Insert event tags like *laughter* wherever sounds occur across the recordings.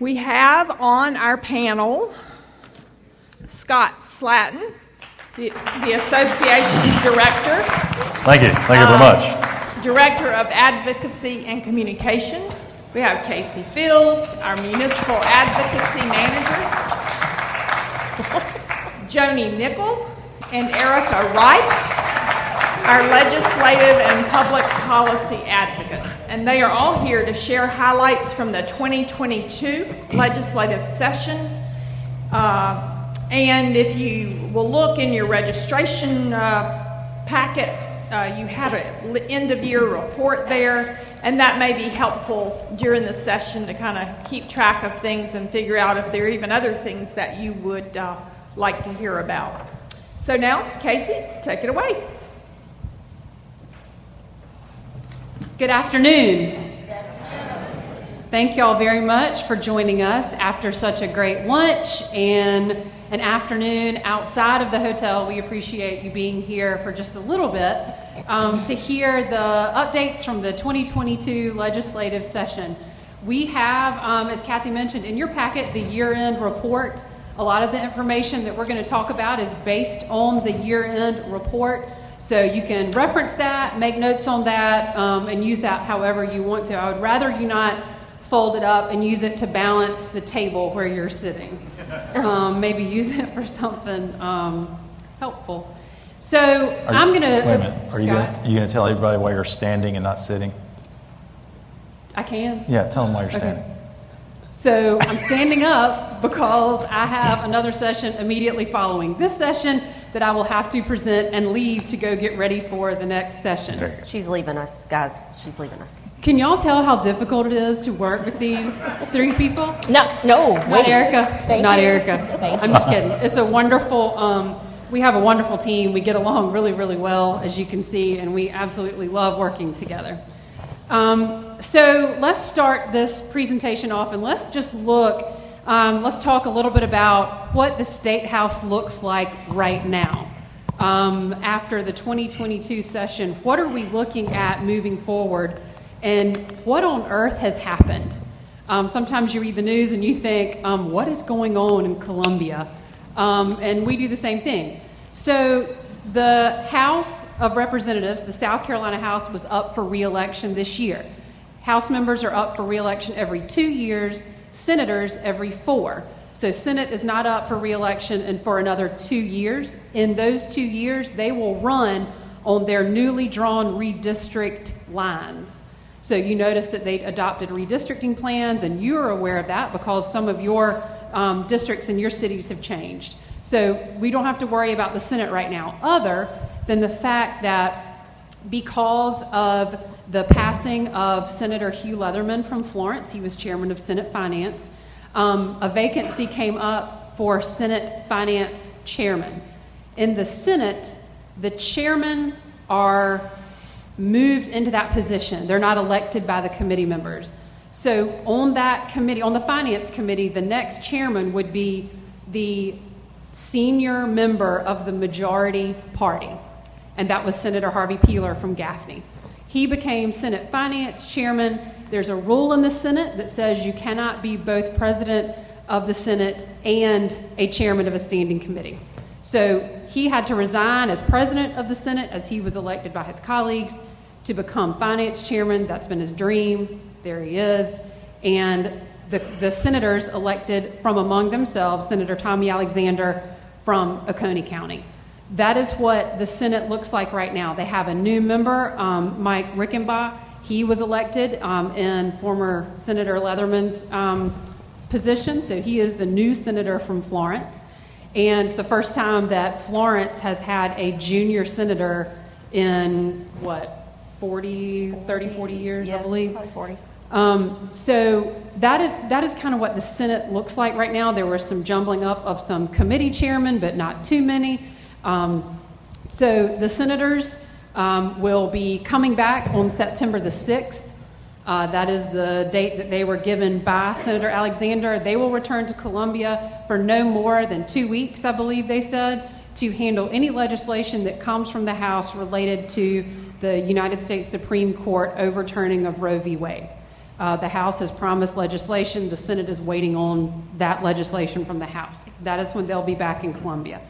We have on our panel Scott Slatton, the, the association's director. Thank you. Thank you very Uh, much. Director of Advocacy and Communications. We have Casey Fields, our municipal advocacy manager. Joni Nickel and Erica Wright, our legislative and public policy advocates. And they are all here to share highlights from the 2022 legislative session. Uh, and if you will look in your registration uh, packet, uh, you have an end of year report there, and that may be helpful during the session to kind of keep track of things and figure out if there are even other things that you would uh, like to hear about. So now, Casey, take it away. Good afternoon. Thank you all very much for joining us after such a great lunch and an afternoon outside of the hotel. We appreciate you being here for just a little bit um, to hear the updates from the 2022 legislative session. We have, um, as Kathy mentioned, in your packet the year end report. A lot of the information that we're going to talk about is based on the year end report. So you can reference that, make notes on that, um, and use that however you want to. I would rather you not fold it up and use it to balance the table where you're sitting. *laughs* Um, maybe use it for something um, helpful. So Are you- I'm going to. Wait a minute. Are you Scott, going to, you going to tell everybody why you're standing and not sitting? I can. Yeah, tell them why you're standing. Okay. standing. So I'm standing up because I have another session immediately following this session that I will have to present and leave to go get ready for the next session. She's leaving us, guys. She's leaving us. Can y'all tell how difficult it is to work with these three people? No, no, Not Erica. Thank Not you. Erica. Thank I'm just kidding. It's a wonderful. Um, we have a wonderful team. We get along really, really well, as you can see, and we absolutely love working together. Um, so let's start this presentation off, and let's just look. Um, let's talk a little bit about what the state house looks like right now. Um, after the 2022 session, what are we looking at moving forward, and what on earth has happened? Um, sometimes you read the news and you think, um, what is going on in Columbia? Um, and we do the same thing. So, the House of Representatives, the South Carolina House, was up for reelection this year. House members are up for reelection every two years, senators every four. So, Senate is not up for reelection and for another two years. In those two years, they will run on their newly drawn redistrict lines. So you notice that they adopted redistricting plans, and you're aware of that because some of your um, districts in your cities have changed. So we don't have to worry about the Senate right now, other than the fact that because of the passing of Senator Hugh Leatherman from Florence, he was chairman of Senate Finance, um, a vacancy came up for Senate Finance chairman. In the Senate, the chairmen are moved into that position. They're not elected by the committee members. So, on that committee, on the finance committee, the next chairman would be the senior member of the majority party, and that was Senator Harvey Peeler from Gaffney. He became Senate Finance Chairman. There's a rule in the Senate that says you cannot be both president of the Senate and a chairman of a standing committee. So he had to resign as president of the Senate as he was elected by his colleagues to become finance chairman. That's been his dream. There he is. And the, the senators elected from among themselves Senator Tommy Alexander from Oconee County. That is what the Senate looks like right now. They have a new member, um, Mike Reichenbach. He was elected um, in former Senator Leatherman's um, position, so he is the new senator from Florence. And it's the first time that Florence has had a junior senator in what, 40, 30, 40 years, I believe? Probably 40. Um, so that is that is kind of what the Senate looks like right now. There was some jumbling up of some committee chairmen, but not too many. Um, so the senators um, will be coming back on September the sixth. Uh, that is the date that they were given by Senator Alexander. They will return to Columbia for no more than two weeks, I believe they said, to handle any legislation that comes from the House related to the United States Supreme Court overturning of Roe v. Wade. Uh, the House has promised legislation. The Senate is waiting on that legislation from the House. That is when they'll be back in Columbia.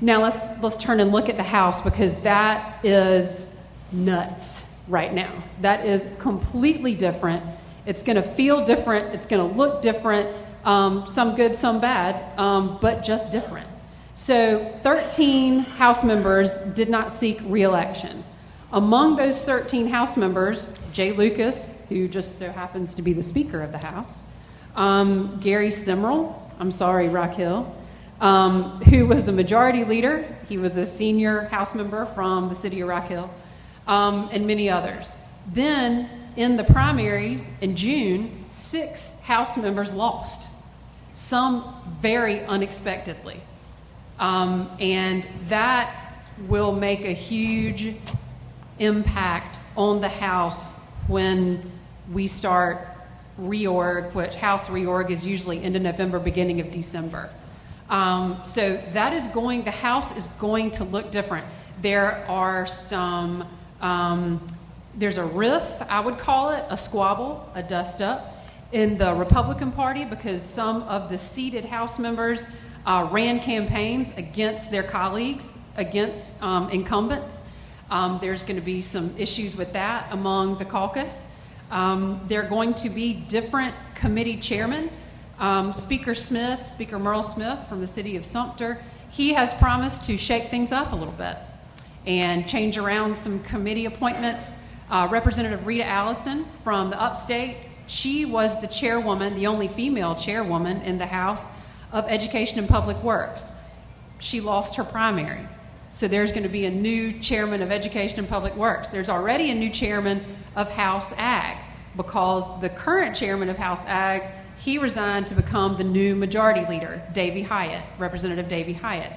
Now let's let's turn and look at the House because that is nuts right now. That is completely different. It's going to feel different. It's going to look different. Um, some good, some bad, um, but just different. So, 13 House members did not seek reelection. Among those 13 House members, Jay Lucas, who just so happens to be the Speaker of the House, um, Gary Simrill, I'm sorry, Rock Hill, um, who was the majority leader. He was a senior House member from the city of Rock Hill, um, and many others. Then, in the primaries in June, six House members lost, some very unexpectedly. Um, and that will make a huge impact on the House when we start reorg, which House reorg is usually end of November, beginning of December. Um, so that is going, the House is going to look different. There are some, um, there's a riff, I would call it, a squabble, a dust up in the Republican Party because some of the seated House members uh, ran campaigns against their colleagues, against um, incumbents. Um, there's going to be some issues with that among the caucus. Um, there are going to be different committee chairmen. Um, Speaker Smith, Speaker Murrell Smith from the city of Sumter, he has promised to shake things up a little bit and change around some committee appointments. Uh, Representative Rita Allison from the upstate, she was the chairwoman, the only female chairwoman in the House of Education and Public Works. She lost her primary. So there's going to be a new chairman of Education and Public Works. There's already a new chairman of House Ag because the current chairman of House Ag, he resigned to become the new majority leader, Davey Hiott, Representative Davey Hiott.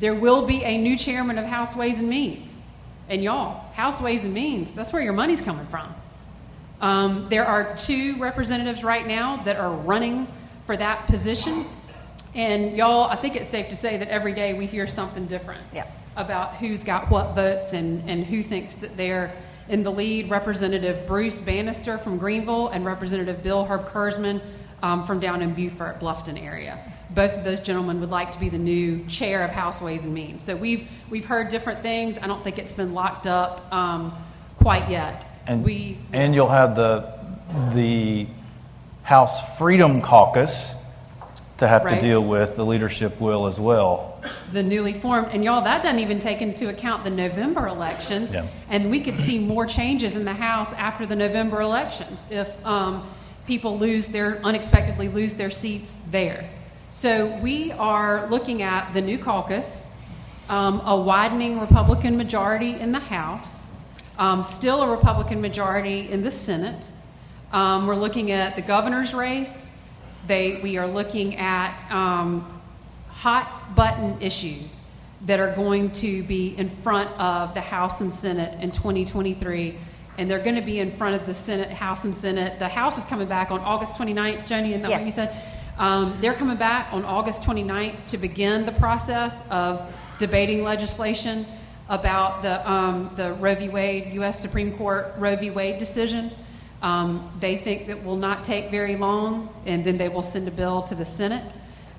There will be a new chairman of House Ways and Means. And y'all, House Ways and Means, that's where your money's coming from. Um, there are two representatives right now that are running for that position. And y'all, I think it's safe to say that every day we hear something different Yeah. about who's got what votes and, and who thinks that they're in the lead. Representative Bruce Bannister from Greenville and Representative Bill Herbkersman um, from down in Beaufort, Bluffton area. Both of those gentlemen would like to be the new chair of House Ways and Means. So we've we've heard different things. I don't think it's been locked up um, quite yet. And, we and you'll have the, the House Freedom Caucus to have Right. to deal with. The leadership will as well. the newly formed. And y'all, that doesn't even take into account the November elections. Yeah. And we could see more changes in the House after the November elections if um, people lose their unexpectedly lose their seats there. So we are looking at the new caucus, um, a widening Republican majority in the House, um, still a Republican majority in the Senate. Um, we're looking at the governor's race. They, we are looking at um, hot button issues that are going to be in front of the House and Senate in 2023. And they're going to be in front of the Senate, House and Senate. The House is coming back on August 29th, Joni, isn't that what you said? Um, they're coming back on August 29th to begin the process of debating legislation about the, um, the Roe v. Wade, U.S. Supreme Court Roe v. Wade decision. Um, they think that will not take very long, and then they will send a bill to the Senate.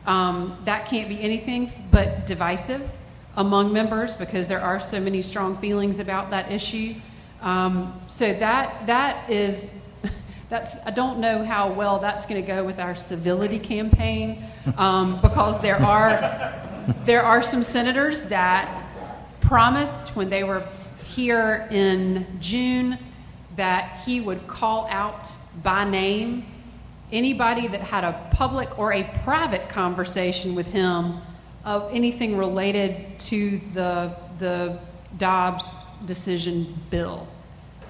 Um, that can't be anything but divisive among members because there are so many strong feelings about that issue. Um, so that that is *laughs* that's I don't know how well that's going to go with our civility campaign um, because there are *laughs* there are some senators that promised when they were here in June that he would call out by name anybody that had a public or a private conversation with him of anything related to the the Dobbs decision bill.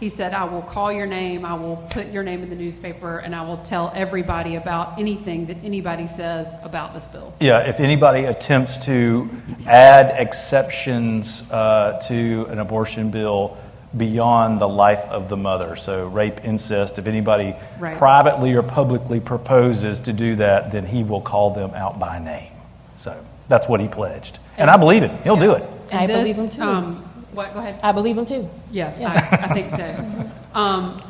He said, I will call your name, I will put your name in the newspaper, and I will tell everybody about anything that anybody says about this bill. Yeah, if anybody attempts to add exceptions uh, to an abortion bill beyond the life of the mother, so rape, incest, if anybody Right. privately or publicly proposes to do that, then he will call them out by name. So that's what he pledged. And I believe it. He'll do it. And I this, believe him too. Um, what? Go ahead. I believe him too. Yeah, Yeah. I, I think so. *laughs* Um,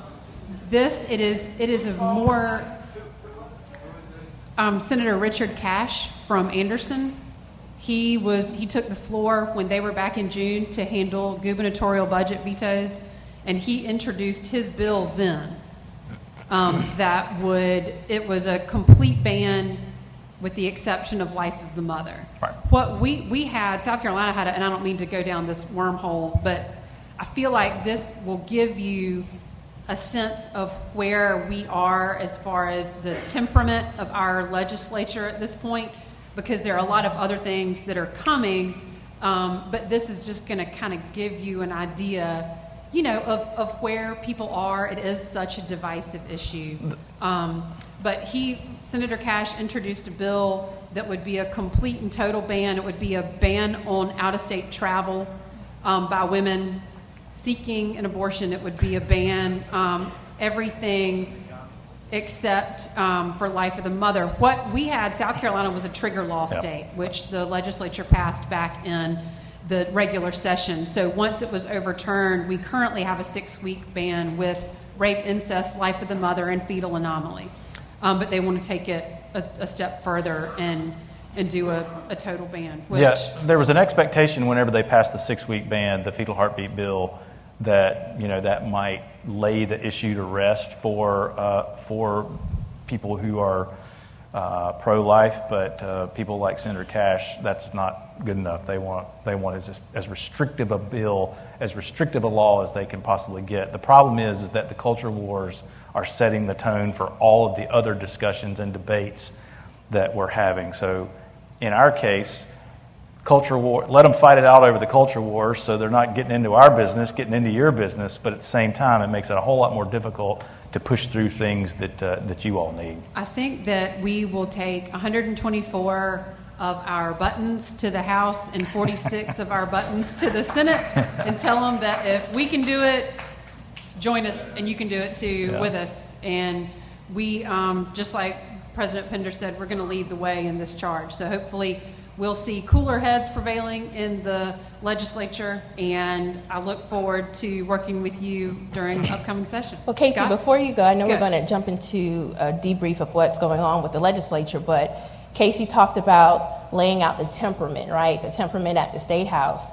this it is it is a more um, Senator Richard Cash from Anderson. He was he took the floor when they were back in June to handle gubernatorial budget vetoes, and he introduced his bill then. Um, that would it was a complete ban with the exception of life of the mother. Right. What we we had South Carolina had, a, and I don't mean to go down this wormhole, but I feel like this will give you a sense of where we are as far as the temperament of our legislature at this point, because there are a lot of other things that are coming. Um, but this is just going to kind of give you an idea, you know, of, of where people are. It is such a divisive issue. Um, but he, Senator Cash, introduced a bill that would be a complete and total ban. It would be a ban on out of state travel um, by women seeking an abortion. It would be a ban. Um, everything except um, for life of the mother. What we had, South Carolina was a trigger law Yep. state, which the legislature passed back in the regular session. So once it was overturned, we currently have a six week ban with rape, incest, life of the mother, and fetal anomaly. Um, but they want to take it a, a step further and, and do a, a total ban. Which, Yeah, there was an expectation whenever they passed the six-week ban, the fetal heartbeat bill, that you know that might lay the issue to rest for uh, for people who are uh, pro-life, but uh, people like Senator Cash, that's not good enough. They want they want as as restrictive a bill, as restrictive a law as they can possibly get. The problem is, is that the culture wars are setting the tone for all of the other discussions and debates that we're having. So, in our case, culture war, let them fight it out over the culture wars so they're not getting into our business, getting into your business, but at the same time, it makes it a whole lot more difficult to push through things that, uh, that you all need. I think that we will take 124 of our buttons to the House and 46 of our buttons to the Senate and tell them that if we can do it, join us and you can do it too Yeah. with us. And we, um, just like President Pender said, we're going to lead the way in this charge. So hopefully we'll see cooler heads prevailing in the legislature. And I look forward to working with you during *clears throat* upcoming session. Well, Casey, Scott? before you go, I know Go. we're going to jump into a debrief of what's going on with the legislature, but Casey talked about laying out the temperament, right? The temperament at the State House.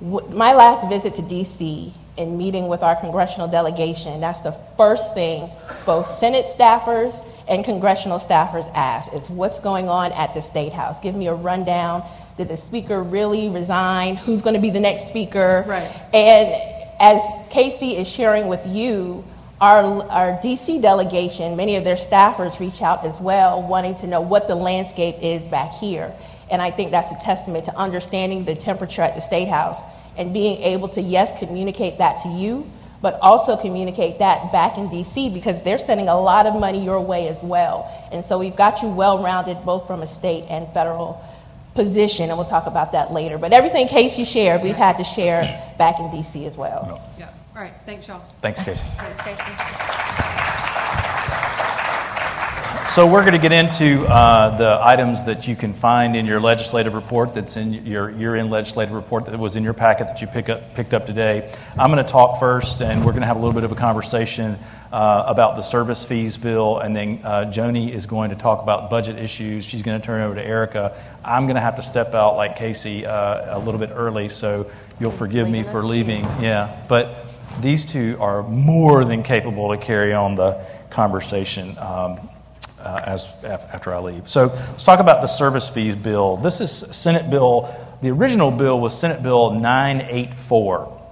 My last visit to D.C. and meeting with our congressional delegation, that's the first thing both Senate staffers and congressional staffers ask is what's going on at the State House? Give me a rundown. Did the speaker really resign? Who's going to be the next speaker? Right. And as Casey is sharing with you, our, our DC delegation, many of their staffers reach out as well, wanting to know what the landscape is back here. And I think that's a testament to understanding the temperature at the State House and being able to, yes, communicate that to you, but also communicate that back in DC because they're sending a lot of money your way as well. And so we've got you well rounded both from a state and federal position, and we'll talk about that later. But everything Casey shared, we've had to share back in DC as well. Yeah. All right. Thanks, y'all. Thanks, Casey. Thanks, Casey. So we're going to get into uh, the items that you can find in your legislative report. That's in your year-end legislative report that was in your packet that you pick up, picked up today. I'm going to talk first, and we're going to have a little bit of a conversation uh, about the service fees bill, and then uh, Joni is going to talk about budget issues. She's going to turn it over to Erica. I'm going to have to step out like Casey uh, a little bit early, so you'll He's forgive me for us too. leaving. Yeah, but these two are more than capable to carry on the conversation. Um, uh, as af- after I leave. So let's talk about the service fees bill. This is Senate Bill. The original bill was Senate Bill 984,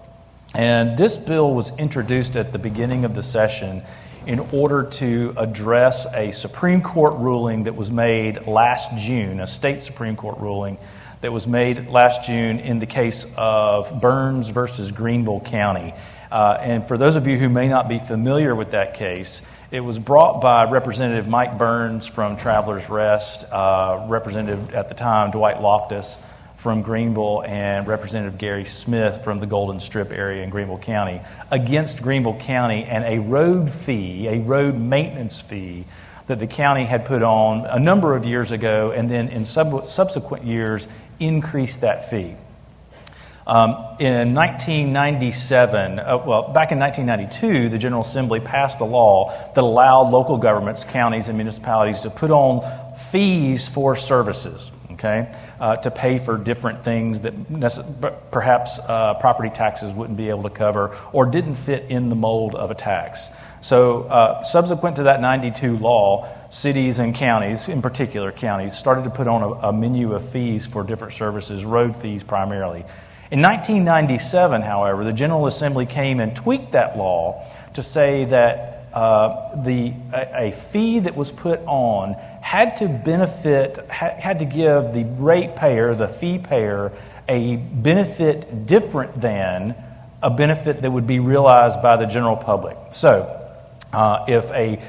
and this bill was introduced at the beginning of the session in order to address a Supreme Court ruling that was made last June, a state Supreme Court ruling that was made last June in the case of Burns versus Greenville County. Uh, and for those of you who may not be familiar with that case, it was brought by Representative Mike Burns from Travelers Rest, uh, Representative at the time Dwight Loftis from Greenville, and Representative Gary Smith from the Golden Strip area in Greenville County against Greenville County and a road fee, a road maintenance fee that the county had put on a number of years ago, and then in sub- subsequent years increased that fee. Um, in 1997, uh, well, back in 1992, the General Assembly passed a law that allowed local governments, counties, and municipalities to put on fees for services, okay, uh, to pay for different things that necess- perhaps uh, property taxes wouldn't be able to cover or didn't fit in the mold of a tax. So, uh, subsequent to that 92 law, cities and counties, in particular counties, started to put on a, a menu of fees for different services, road fees primarily. In 1997, however, the General Assembly came and tweaked that law to say that uh, the, a, a, fee that was put on had to benefit, ha, had to give the ratepayer, the fee payer, a benefit different than a benefit that would be realized by the general public. So, uh, if a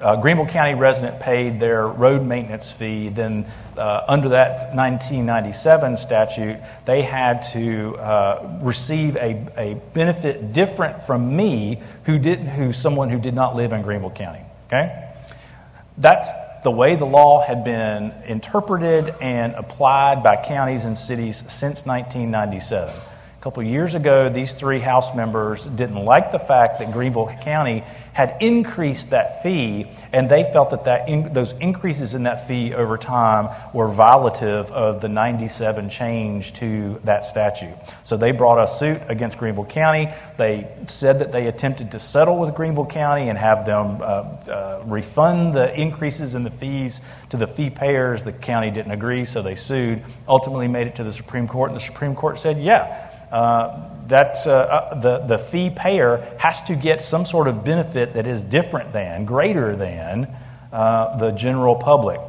uh, Greenville County resident paid their road maintenance fee, then uh, under that 1997 statute, they had to uh, receive a, a benefit different from me, who didn't, who's someone who did not live in Greenville County. Okay, that's the way the law had been interpreted and applied by counties and cities since 1997. A couple years ago, these three House members didn't like the fact that Greenville County had increased that fee, and they felt that, that in, those increases in that fee over time were violative of the 97 change to that statute. So they brought a suit against Greenville County. They said that they attempted to settle with Greenville County and have them uh, uh, refund the increases in the fees to the fee payers. The county didn't agree, so they sued. Ultimately, made it to the Supreme Court, and the Supreme Court said, yeah. Uh, that uh, uh, the, the fee payer has to get some sort of benefit that is different than, greater than uh, the general public.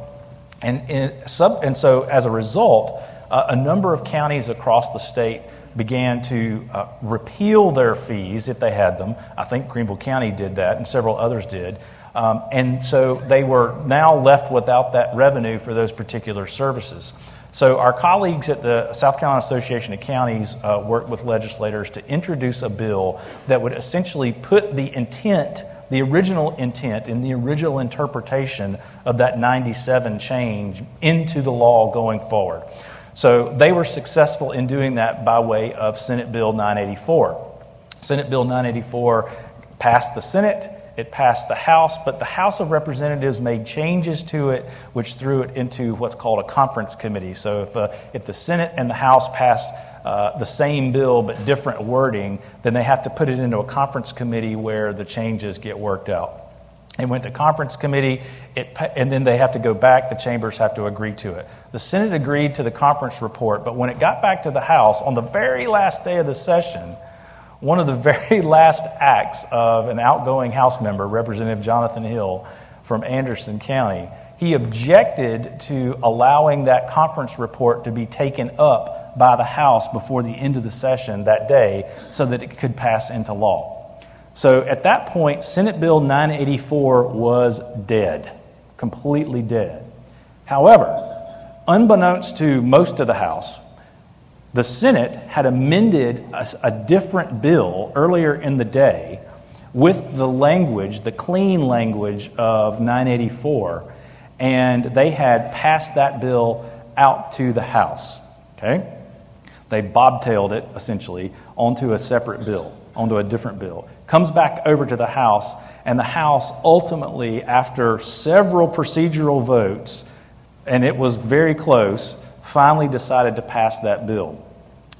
And, and, sub, and so, as a result, uh, a number of counties across the state began to uh, repeal their fees if they had them. I think Greenville County did that, and several others did. Um, and so they were now left without that revenue for those particular services. So, our colleagues at the South Carolina Association of Counties uh, worked with legislators to introduce a bill that would essentially put the intent, the original intent, and the original interpretation of that 97 change into the law going forward. So, they were successful in doing that by way of Senate Bill 984. Senate Bill 984 passed the Senate. It passed the House, but the House of Representatives made changes to it, which threw it into what's called a conference committee. So if, uh, if the Senate and the House passed uh, the same bill but different wording, then they have to put it into a conference committee where the changes get worked out. It went to conference committee, it, and then they have to go back. The chambers have to agree to it. The Senate agreed to the conference report, but when it got back to the House on the very last day of the session, one of the *laughs* very last acts of an outgoing House member, Representative Jonathan Hill from Anderson County, he objected to allowing that conference report to be taken up by the House before the end of the session that day so that it could pass into law. So at that point, Senate Bill 984 was dead, completely dead. However, unbeknownst to most of the House, the Senate had amended a, a, different bill earlier in the day with the language, the clean language of 984, and they had passed that bill out to the House. Okay? They bobtailed it, essentially, onto a separate bill, onto a different bill. Comes back over to the House, and the House ultimately, after several procedural votes, and it was very close, finally decided to pass that bill.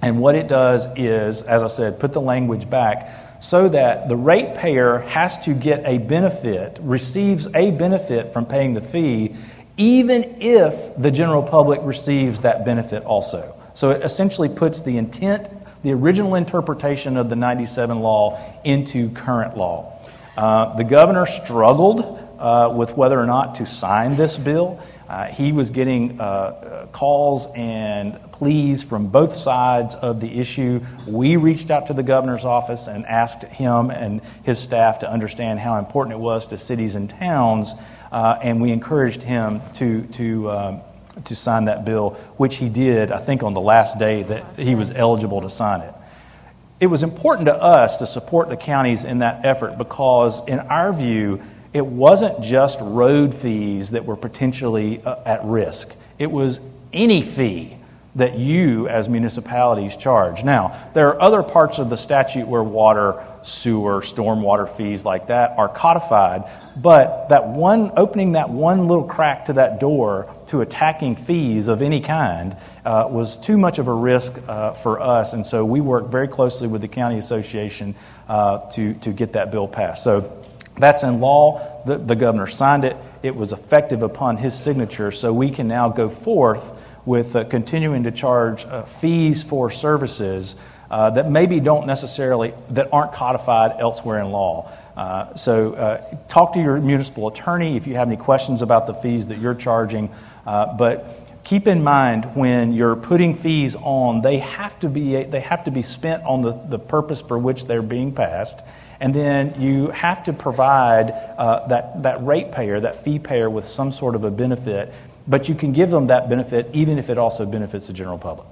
And what it does is, as I said, put the language back so that the ratepayer has to get a benefit, receives a benefit from paying the fee, even if the general public receives that benefit also. So it essentially puts the intent, the original interpretation of the 97 law into current law. Uh, the governor struggled uh, with whether or not to sign this bill. Uh, he was getting uh, uh, calls and pleas from both sides of the issue. We reached out to the governor's office and asked him and his staff to understand how important it was to cities and towns, uh, and we encouraged him to, to, um, to sign that bill, which he did, I think, on the last day that he was eligible to sign it. It was important to us to support the counties in that effort because, in our view, it wasn't just road fees that were potentially uh, at risk, it was any fee that you, as municipalities, charge. Now, there are other parts of the statute where water, sewer, stormwater fees like that are codified, but that one, opening that one little crack to that door to attacking fees of any kind uh, was too much of a risk uh, for us, and so we worked very closely with the county association uh, to, to get that bill passed. So that's in law. The, the governor signed it. It was effective upon his signature, so we can now go forth with uh, continuing to charge uh, fees for services uh, that maybe don't necessarily that aren't codified elsewhere in law. Uh, so uh, talk to your municipal attorney if you have any questions about the fees that you're charging. Uh, but keep in mind when you're putting fees on, they have to be they have to be spent on the, the purpose for which they're being passed. And then you have to provide uh, that, that ratepayer, that fee payer, with some sort of a benefit. But you can give them that benefit even if it also benefits the general public.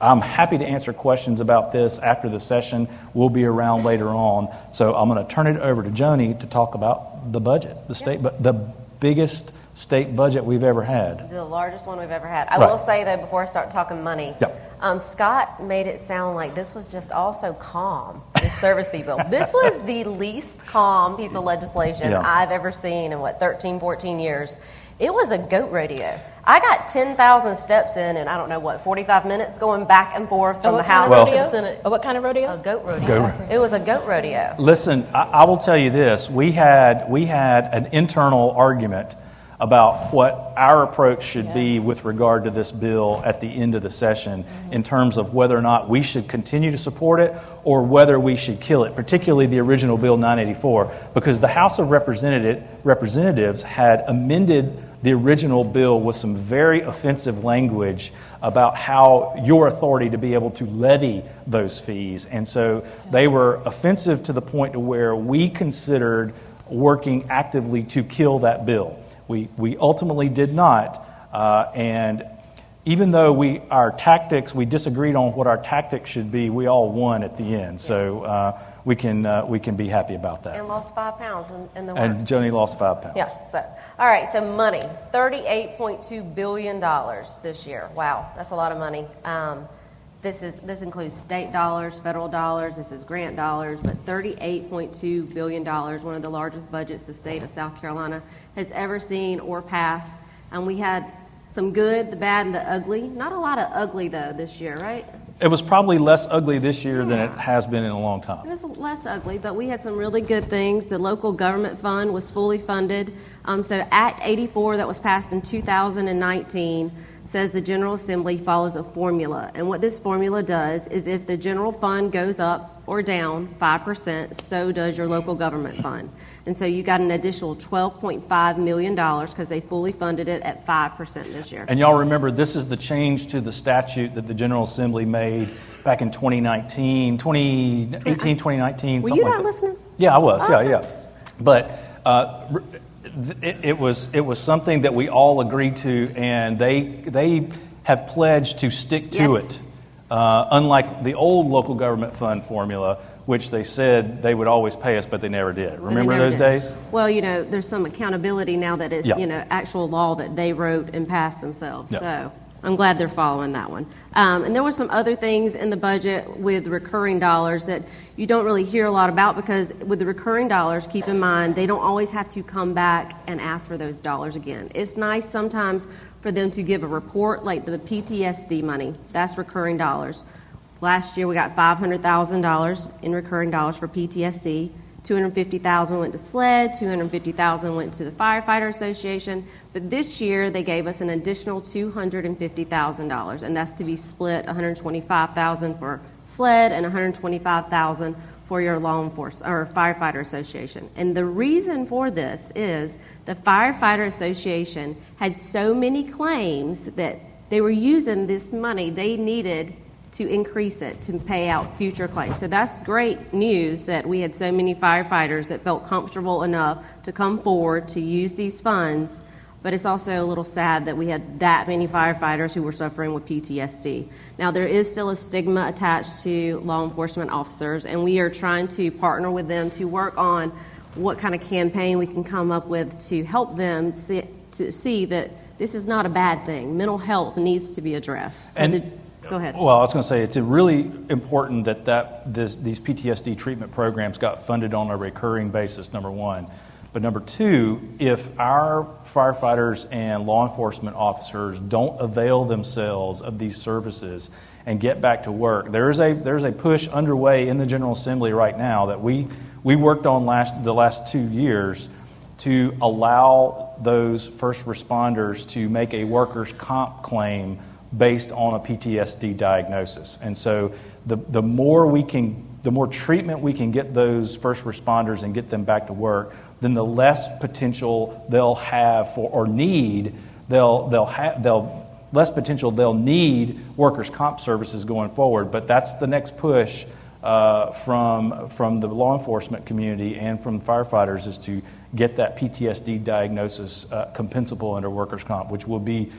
I'm happy to answer questions about this after the session. We'll be around later on. So I'm going to turn it over to Joni to talk about the budget, the state, but the biggest state budget we've ever had. The largest one we've ever had. I Right. will say though, before I start talking money, Yep. Um, Scott made it sound like this was just all so calm. This service fee bill. This was the least calm piece of legislation Yeah. I've ever seen in what 13, 14 years. It was a goat rodeo. I got 10,000 steps in, and I don't know what 45 minutes going back and forth from Oh, the House of Well- to the? Senate. Oh, what kind of rodeo? A goat rodeo. Goat It was a goat rodeo. Listen, I, I will tell you this: we had we had an internal argument about what our approach should be with regard to this bill at the end of the session, in terms of whether or not we should continue to support it or whether we should kill it. Particularly the original Bill 984, because the House of Representative, Representatives had amended the original bill with some very offensive language about how your authority to be able to levy those fees. And so they were offensive to the point to where we considered working actively to kill that bill. We, we ultimately did not. Uh, and even though we, our tactics, we disagreed on what our tactics should be, we all won at the end. So uh, we, can, uh, we can be happy about that. And lost five pounds in, in the And works. Joni lost five pounds. Yeah. So, all right. So money, thirty-eight point two billion dollars this year. Wow, that's a lot of money. Um, this is this includes state dollars, federal dollars. This is grant dollars, but thirty-eight point two billion dollars, one of the largest budgets the state of South Carolina has ever seen or passed. And we had some good, the bad, and the ugly. Not a lot of ugly though this year, right? It was probably less ugly this year than it has been in a long time. It was less ugly, but we had some really good things. The local government fund was fully funded. Um, so, Act 84 that was passed in 2019 says the General Assembly follows a formula. And what this formula does is if the general fund goes up or down 5%, so does your local government fund. And so you got an additional $12.5 million because they fully funded it at 5% this year. And y'all remember, this is the change to the statute that the General Assembly made back in 2019, 2018, 2019. Were you like not that. listening? Yeah, I was. Yeah, yeah. But uh, it, it was it was something that we all agreed to, and they they have pledged to stick to Yes. it. Uh, unlike the old local government fund formula, which they said they would always pay us, but they never did. Remember never those did. days? Well, you know, there's some accountability now that is, Yeah. you know, actual law that they wrote and passed themselves. Yeah. So I'm glad they're following that one. Um, and there were some other things in the budget with recurring dollars that you don't really hear a lot about because with the recurring dollars, keep in mind, they don't always have to come back and ask for those dollars again. It's nice sometimes for them to give a report like the PTSD money, that's recurring dollars. Last year we got $500,000 in recurring dollars for PTSD. 250,000 went to SLED, 250,000 went to the Firefighter Association, but this year they gave us an additional $250,000 and that's to be split 125,000 for SLED and 125,000 for your law enforcement or firefighter association. And the reason for this is the firefighter association had so many claims that they were using this money they needed to increase it to pay out future claims. So that's great news that we had so many firefighters that felt comfortable enough to come forward to use these funds. But it's also a little sad that we had that many firefighters who were suffering with PTSD. Now, there is still a stigma attached to law enforcement officers, and we are trying to partner with them to work on what kind of campaign we can come up with to help them see, to see that this is not a bad thing. Mental health needs to be addressed. So And- the, go ahead. Well, I was going to say it's really important that, that this, these PTSD treatment programs got funded on a recurring basis, number one. But number two, if our firefighters and law enforcement officers don't avail themselves of these services and get back to work, there is a, there's a push underway in the General Assembly right now that we, we worked on last, the last two years to allow those first responders to make a workers' comp claim based on a PTSD diagnosis. And so the, the more we can, the more treatment we can get those first responders and get them back to work, then the less potential they'll have for or need they'll they'll have they'll less potential they'll need workers' comp services going forward. But that's the next push uh, from from the law enforcement community and from firefighters is to get that PTSD diagnosis uh, compensable under workers' comp, which will be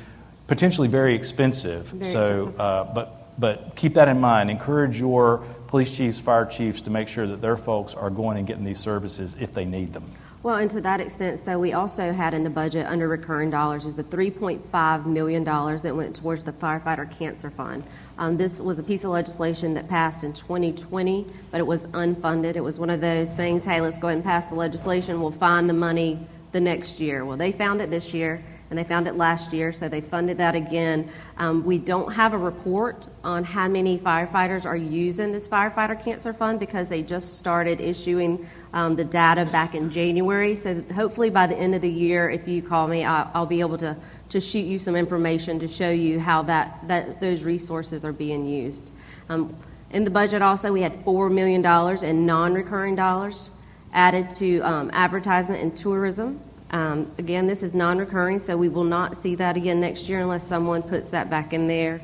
potentially very expensive. Very so, expensive. Uh, but but keep that in mind. Encourage your police chiefs, fire chiefs to make sure that their folks are going and getting these services if they need them. Well, and to that extent, so we also had in the budget under recurring dollars is the $3.5 million that went towards the firefighter cancer fund. Um, this was a piece of legislation that passed in 2020, but it was unfunded. It was one of those things, hey, let's go ahead and pass the legislation, we'll find the money the next year. Well, they found it this year. And they found it last year, so they funded that again. Um, we don't have a report on how many firefighters are using this firefighter cancer fund because they just started issuing um, the data back in January. So hopefully by the end of the year, if you call me, I'll, I'll be able to, to shoot you some information to show you how that, that those resources are being used. Um, in the budget, also, we had $4 million in non recurring dollars added to um, advertisement and tourism. Um, again, this is non recurring, so we will not see that again next year unless someone puts that back in there.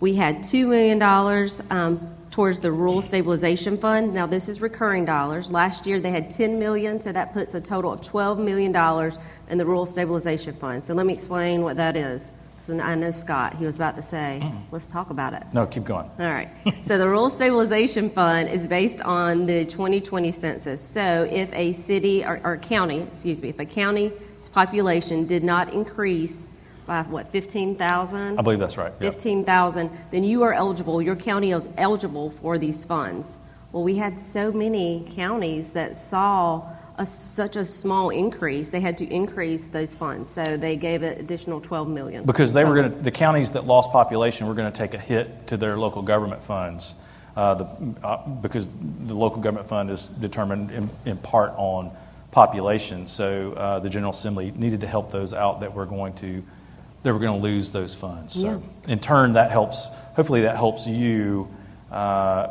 We had $2 million um, towards the Rural Stabilization Fund. Now, this is recurring dollars. Last year they had 10 million, so that puts a total of $12 million in the Rural Stabilization Fund. So let me explain what that is. 'Cause I know Scott, he was about to say, mm. let's talk about it. No, keep going. All right. so the Rural Stabilization Fund is based on the 2020 census. So if a city or, or county, excuse me, if a county's population did not increase by what 15,000, I believe that's right. Yeah. 15,000, then you are eligible. Your county is eligible for these funds. Well, we had so many counties that saw a, such a small increase, they had to increase those funds. So they gave an additional 12 million. Because they were going to, the counties that lost population were going to take a hit to their local government funds. Uh, the, uh, because the local government fund is determined in, in part on population. So uh, the General Assembly needed to help those out that were going to, that were going to lose those funds. So in turn, that helps, hopefully that helps you uh,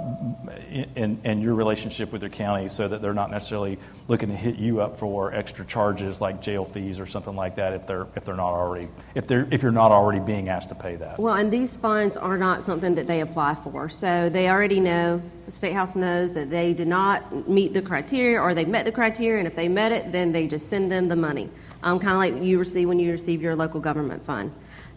in, in your relationship with your county so that they're not necessarily looking to hit you up for extra charges like jail fees or something like that if they're, if they're not already, if, they're, if you're not already being asked to pay that. Well, and these funds are not something that they apply for. So they already know, the State House knows that they did not meet the criteria or they met the criteria, and if they met it, then they just send them the money. Um, kind of like you receive when you receive your local government fund.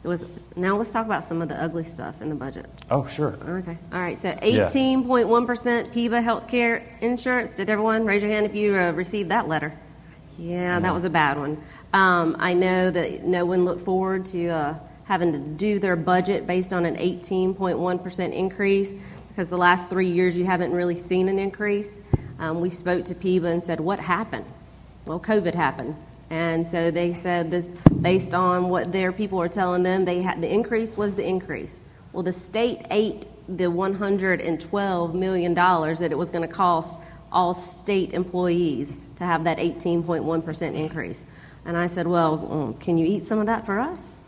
It was, now let's talk about some of the ugly stuff in the budget. Oh, sure. Okay. All right. So 18.1% PEBA healthcare insurance. Did everyone raise your hand if you uh, received that letter? Yeah, that was a bad one. Um, I know that no one looked forward to uh, having to do their budget based on an 18.1% increase because the last three years you haven't really seen an increase. Um, we spoke to PEBA and said, What happened? Well, COVID happened. And so they said this based on what their people are telling them, they had the increase was the increase. Well, the state ate the 112 million dollars that it was going to cost all state employees to have that 18.1% increase. And I said, "Well, mm, can you eat some of that for us?"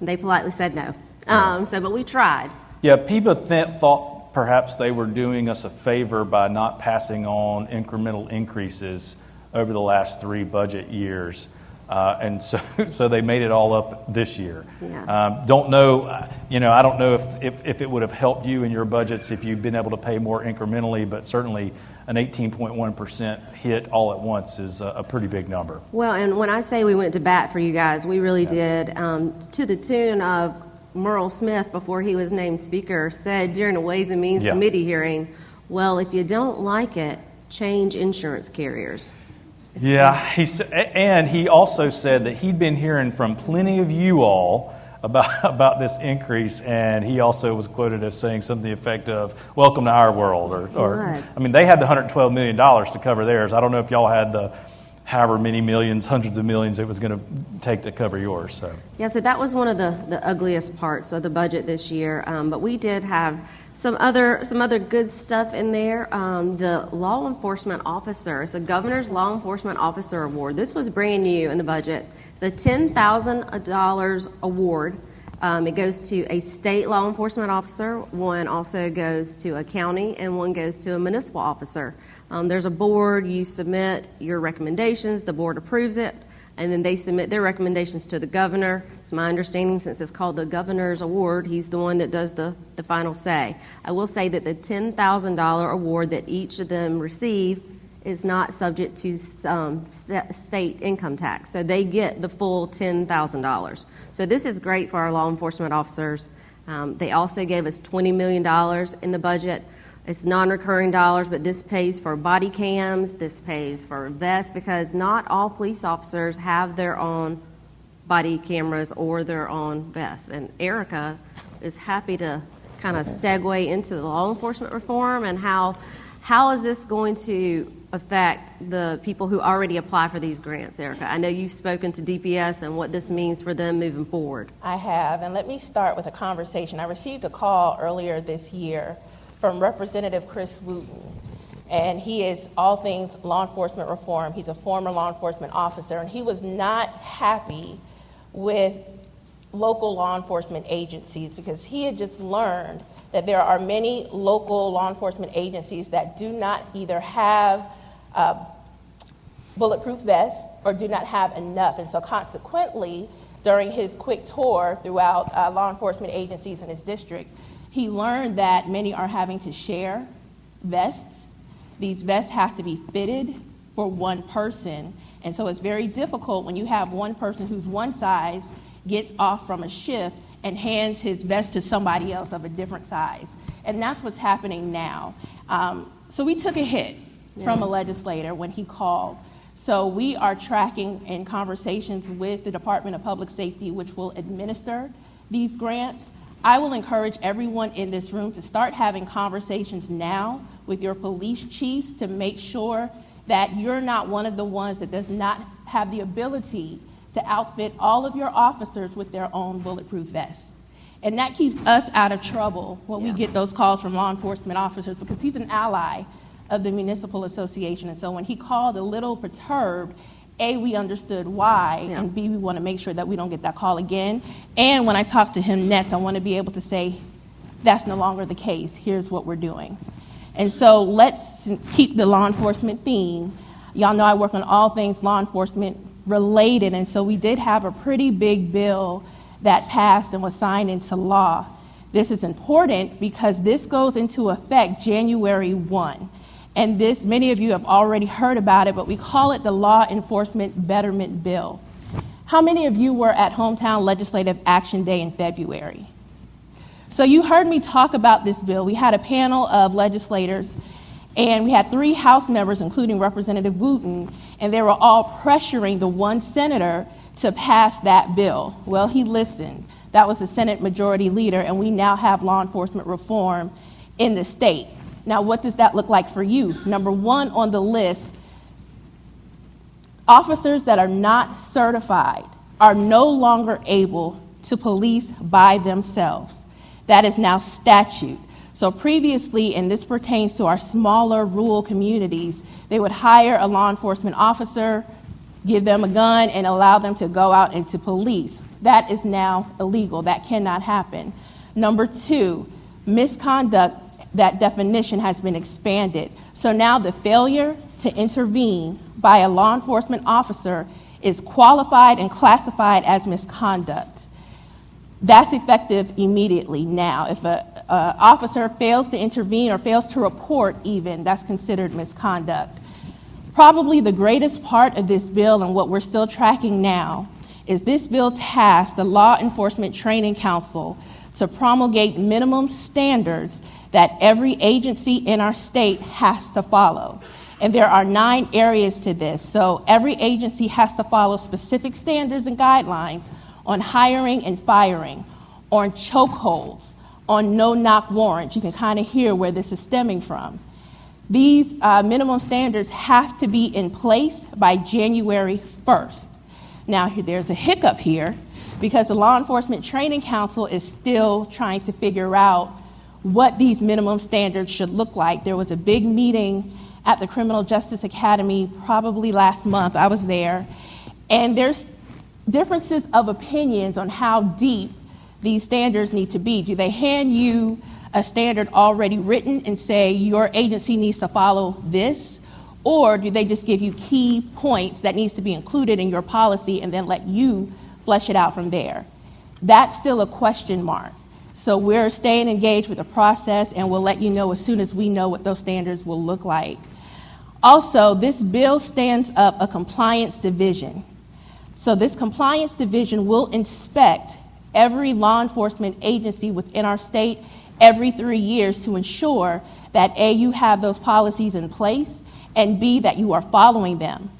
And they politely said no. Um, so, but we tried. Yeah, PEBA th- thought perhaps they were doing us a favor by not passing on incremental increases over the last three budget years. Uh, and so, *laughs* so they made it all up this year. Yeah. Um, don't know, uh, you know, I don't know if, if, if it would have helped you in your budgets if you'd been able to pay more incrementally, but certainly an 18.1% hit all at once is a, a pretty big number. Well, and when I say we went to bat for you guys, we really did. Um, to the tune of Murrell Smith, before he was named Speaker, said during a Ways and Means Yeah. Committee hearing, well, if you don't like it, change insurance carriers. Yeah, he and he also said that he'd been hearing from plenty of you all about *laughs* about this increase, and he also was quoted as saying something to the effect of "Welcome to our world," or, or I mean, they had the 112 million dollars to cover theirs. I don't know if y'all had the however many millions, hundreds of millions it was going to take to cover yours. So yeah, so that was one of the, the ugliest parts of the budget this year. Um, but we did have some other some other good stuff in there. Um, the law enforcement officer, a governor's law enforcement officer award. This was brand new in the budget. It's a ten thousand dollars award. Um, it goes to a state law enforcement officer. One also goes to a county, and one goes to a municipal officer. Um, there's a board, you submit your recommendations, the board approves it, and then they submit their recommendations to the governor. It's my understanding, since it's called the governor's award, he's the one that does the, the final say. I will say that the $10,000 award that each of them receive is not subject to um, st- state income tax. So they get the full $10,000. So this is great for our law enforcement officers. Um, they also gave us $20 million in the budget it's non recurring dollars, but this pays for body cams, this pays for vests, because not all police officers have their own body cameras or their own vests. And Erica is happy to kind of segue into the law enforcement reform and how how is this going to affect the people who already apply for these grants, Erica? I know you've spoken to DPS and what this means for them moving forward. I have, and let me start with a conversation. I received a call earlier this year from Representative Chris Wooten. And he is all things law enforcement reform. He's a former law enforcement officer, and he was not happy with local law enforcement agencies because he had just learned that there are many local law enforcement agencies that do not either have uh, bulletproof vests or do not have enough. And so, consequently, during his quick tour throughout uh, law enforcement agencies in his district, he learned that many are having to share vests. These vests have to be fitted for one person. And so it's very difficult when you have one person who's one size gets off from a shift and hands his vest to somebody else of a different size. And that's what's happening now. Um, so we took a hit yeah. from a legislator when he called. So we are tracking in conversations with the Department of Public Safety, which will administer these grants. I will encourage everyone in this room to start having conversations now with your police chiefs to make sure that you're not one of the ones that does not have the ability to outfit all of your officers with their own bulletproof vests. And that keeps us out of trouble when yeah. we get those calls from law enforcement officers because he's an ally of the municipal association. And so when he called a little perturbed, a, we understood why, yeah. and B, we want to make sure that we don't get that call again. And when I talk to him next, I want to be able to say, that's no longer the case. Here's what we're doing. And so let's keep the law enforcement theme. Y'all know I work on all things law enforcement related, and so we did have a pretty big bill that passed and was signed into law. This is important because this goes into effect January 1. And this, many of you have already heard about it, but we call it the Law Enforcement Betterment Bill. How many of you were at Hometown Legislative Action Day in February? So you heard me talk about this bill. We had a panel of legislators, and we had three House members, including Representative Wooten, and they were all pressuring the one senator to pass that bill. Well, he listened. That was the Senate Majority Leader, and we now have law enforcement reform in the state. Now, what does that look like for you? Number one on the list officers that are not certified are no longer able to police by themselves. That is now statute. So, previously, and this pertains to our smaller rural communities, they would hire a law enforcement officer, give them a gun, and allow them to go out and to police. That is now illegal. That cannot happen. Number two, misconduct that definition has been expanded. So now the failure to intervene by a law enforcement officer is qualified and classified as misconduct. That's effective immediately now. If an officer fails to intervene or fails to report, even, that's considered misconduct. Probably the greatest part of this bill and what we're still tracking now is this bill tasked the Law Enforcement Training Council to promulgate minimum standards that every agency in our state has to follow. And there are nine areas to this. So every agency has to follow specific standards and guidelines on hiring and firing, on chokeholds, on no knock warrants. You can kind of hear where this is stemming from. These uh, minimum standards have to be in place by January 1st. Now, there's a hiccup here because the Law Enforcement Training Council is still trying to figure out what these minimum standards should look like. There was a big meeting at the Criminal Justice Academy probably last month. I was there. And there's differences of opinions on how deep these standards need to be. Do they hand you a standard already written and say your agency needs to follow this? Or do they just give you key points that needs to be included in your policy and then let you flesh it out from there? That's still a question mark. So we're staying engaged with the process and we'll let you know as soon as we know what those standards will look like. Also, this bill stands up a compliance division. So this compliance division will inspect every law enforcement agency within our state every three years to ensure that A, you have those policies in place, and B, that you are following them.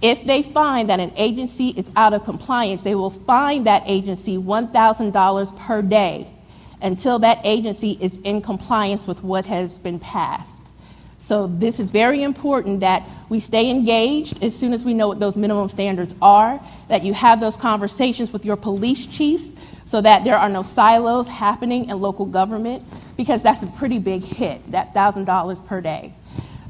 If they find that an agency is out of compliance, they will fine that agency $1,000 per day until that agency is in compliance with what has been passed. So, this is very important that we stay engaged as soon as we know what those minimum standards are, that you have those conversations with your police chiefs so that there are no silos happening in local government, because that's a pretty big hit, that $1,000 per day.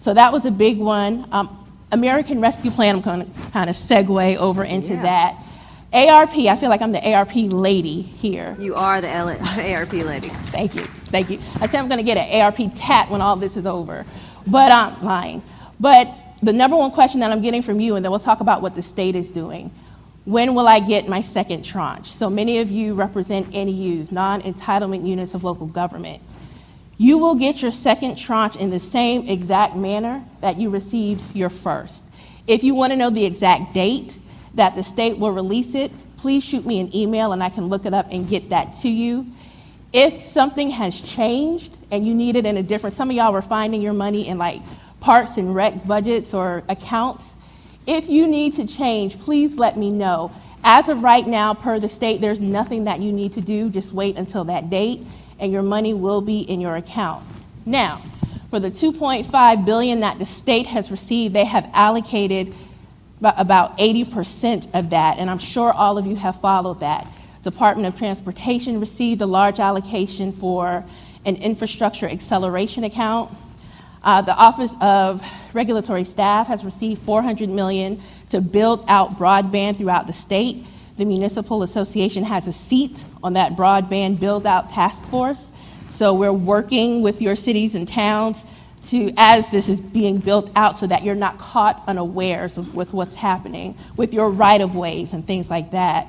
So, that was a big one. Um, American Rescue Plan, I'm going to kind of segue over into yeah. that. ARP, I feel like I'm the ARP lady here. You are the ARP *laughs* lady. Thank you. Thank you. I say I'm going to get an ARP tat when all this is over, but I'm lying. But the number one question that I'm getting from you, and then we'll talk about what the state is doing. When will I get my second tranche? So many of you represent NEUs, non entitlement units of local government. You will get your second tranche in the same exact manner that you received your first. If you want to know the exact date, that the state will release it, please shoot me an email and I can look it up and get that to you. If something has changed and you need it in a different, some of y'all were finding your money in like parks and rec budgets or accounts. If you need to change, please let me know. As of right now, per the state, there's nothing that you need to do. Just wait until that date, and your money will be in your account. Now, for the 2.5 billion that the state has received, they have allocated about 80% of that, and I'm sure all of you have followed that. Department of Transportation received a large allocation for an infrastructure acceleration account. Uh, the Office of Regulatory Staff has received 400 million to build out broadband throughout the state. The Municipal Association has a seat on that broadband build out task force. So we're working with your cities and towns to as this is being built out so that you're not caught unawares with what's happening with your right of ways and things like that.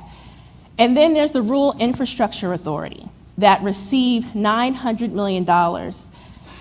And then there's the Rural Infrastructure Authority that received $900 million,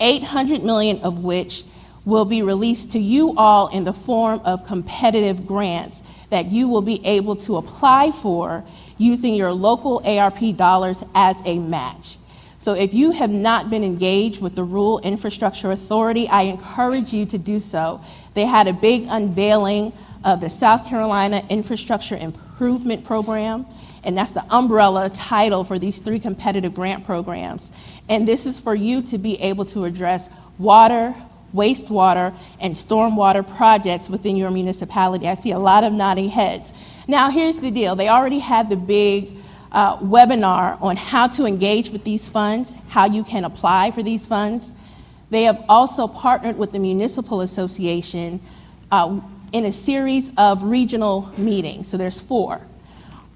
800 million of which will be released to you all in the form of competitive grants that you will be able to apply for using your local ARP dollars as a match. So if you have not been engaged with the Rural Infrastructure Authority, I encourage you to do so. They had a big unveiling of the South Carolina Infrastructure Improvement Program, and that's the umbrella title for these three competitive grant programs. And this is for you to be able to address water, wastewater, and stormwater projects within your municipality. I see a lot of nodding heads. Now, here's the deal they already had the big uh, webinar on how to engage with these funds, how you can apply for these funds. They have also partnered with the Municipal Association uh, in a series of regional meetings. So there's four.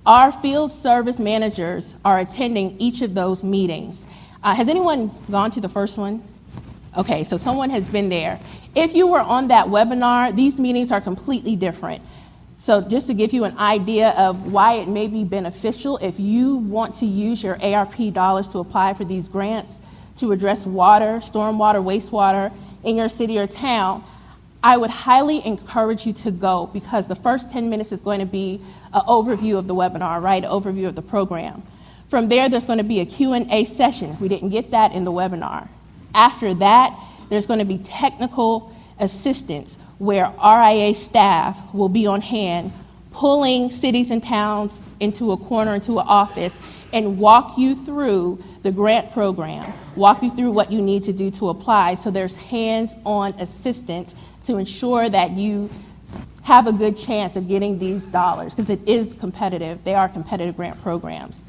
Our field service managers are attending each of those meetings. Uh, has anyone gone to the first one? Okay, so someone has been there. If you were on that webinar, these meetings are completely different. So, just to give you an idea of why it may be beneficial if you want to use your ARP dollars to apply for these grants to address water, stormwater, wastewater in your city or town, I would highly encourage you to go because the first 10 minutes is going to be an overview of the webinar, right? Overview of the program. From there, there's going to be a Q&A session. We didn't get that in the webinar. After that, there's going to be technical assistance where RIA staff will be on hand pulling cities and towns into a corner, into an office, and walk you through the grant program, walk you through what you need to do to apply. So there's hands on assistance to ensure that you have a good chance of getting these dollars because it is competitive. They are competitive grant programs.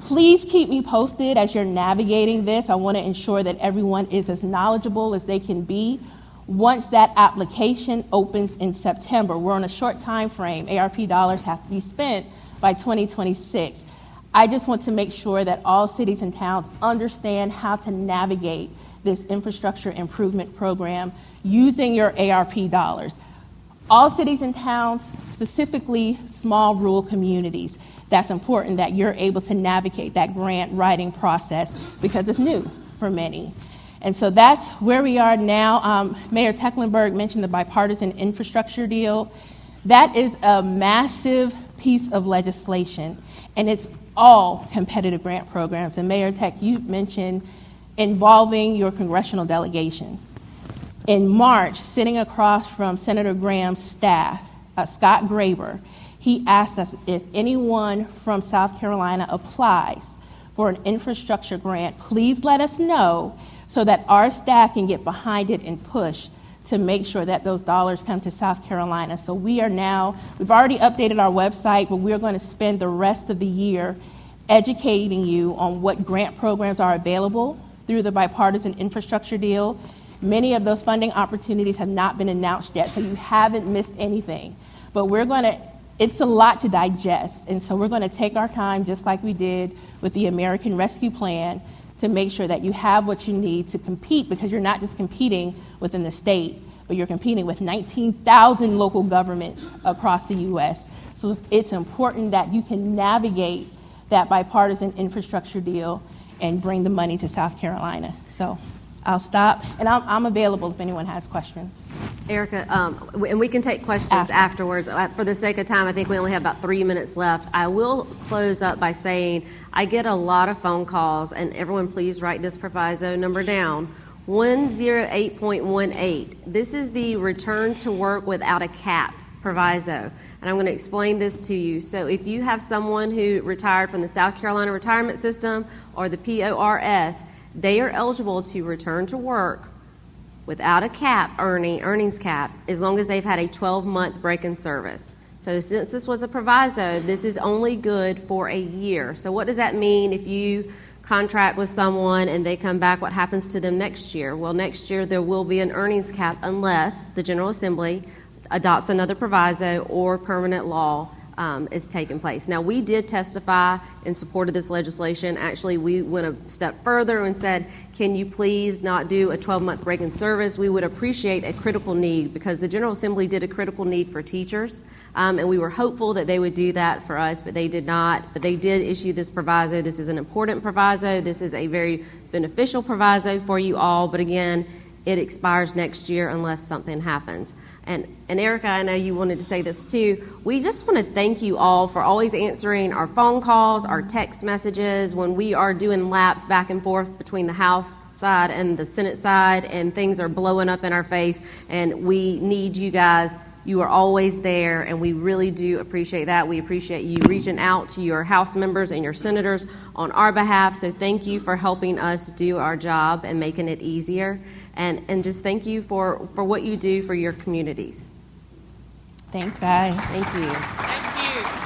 Please keep me posted as you're navigating this. I want to ensure that everyone is as knowledgeable as they can be. Once that application opens in September, we're on a short time frame. ARP dollars have to be spent by 2026. I just want to make sure that all cities and towns understand how to navigate this infrastructure improvement program using your ARP dollars. All cities and towns, specifically small rural communities, that's important that you're able to navigate that grant writing process because it's new for many. And so that's where we are now. Um, Mayor Tecklenburg mentioned the bipartisan infrastructure deal. That is a massive piece of legislation, and it's all competitive grant programs. And Mayor Tech, you mentioned involving your congressional delegation. In March, sitting across from Senator Graham's staff, uh, Scott Graber, he asked us if anyone from South Carolina applies for an infrastructure grant, please let us know so that our staff can get behind it and push to make sure that those dollars come to South Carolina. So we are now, we've already updated our website, but we're going to spend the rest of the year educating you on what grant programs are available through the bipartisan infrastructure deal. Many of those funding opportunities have not been announced yet, so you haven't missed anything. But we're going to it's a lot to digest. And so we're going to take our time, just like we did with the American Rescue Plan, to make sure that you have what you need to compete because you're not just competing within the state, but you're competing with 19,000 local governments across the U.S. So it's important that you can navigate that bipartisan infrastructure deal and bring the money to South Carolina. So I'll stop, and I'm, I'm available if anyone has questions. Erica, um, and we can take questions After. afterwards. Uh, for the sake of time, I think we only have about three minutes left. I will close up by saying I get a lot of phone calls, and everyone please write this proviso number down 108.18. This is the return to work without a cap proviso. And I'm going to explain this to you. So, if you have someone who retired from the South Carolina retirement system or the PORS, they are eligible to return to work without a cap earning earnings cap as long as they've had a 12 month break in service. So since this was a proviso, this is only good for a year. So what does that mean if you contract with someone and they come back what happens to them next year? Well, next year there will be an earnings cap unless the General Assembly adopts another proviso or permanent law um, is taking place. Now, we did testify in support of this legislation. Actually, we went a step further and said, can you please not do a 12 month break in service? We would appreciate a critical need because the General Assembly did a critical need for teachers, um, and we were hopeful that they would do that for us, but they did not. But they did issue this proviso. This is an important proviso. This is a very beneficial proviso for you all, but again, it expires next year unless something happens. And, and Erica, I know you wanted to say this too. We just want to thank you all for always answering our phone calls, our text messages, when we are doing laps back and forth between the House side and the Senate side, and things are blowing up in our face, and we need you guys. You are always there, and we really do appreciate that. We appreciate you reaching out to your House members and your senators on our behalf. So, thank you for helping us do our job and making it easier and, and just thank you for, for what you do for your communities. Thanks, guys. Thank you. Thank you.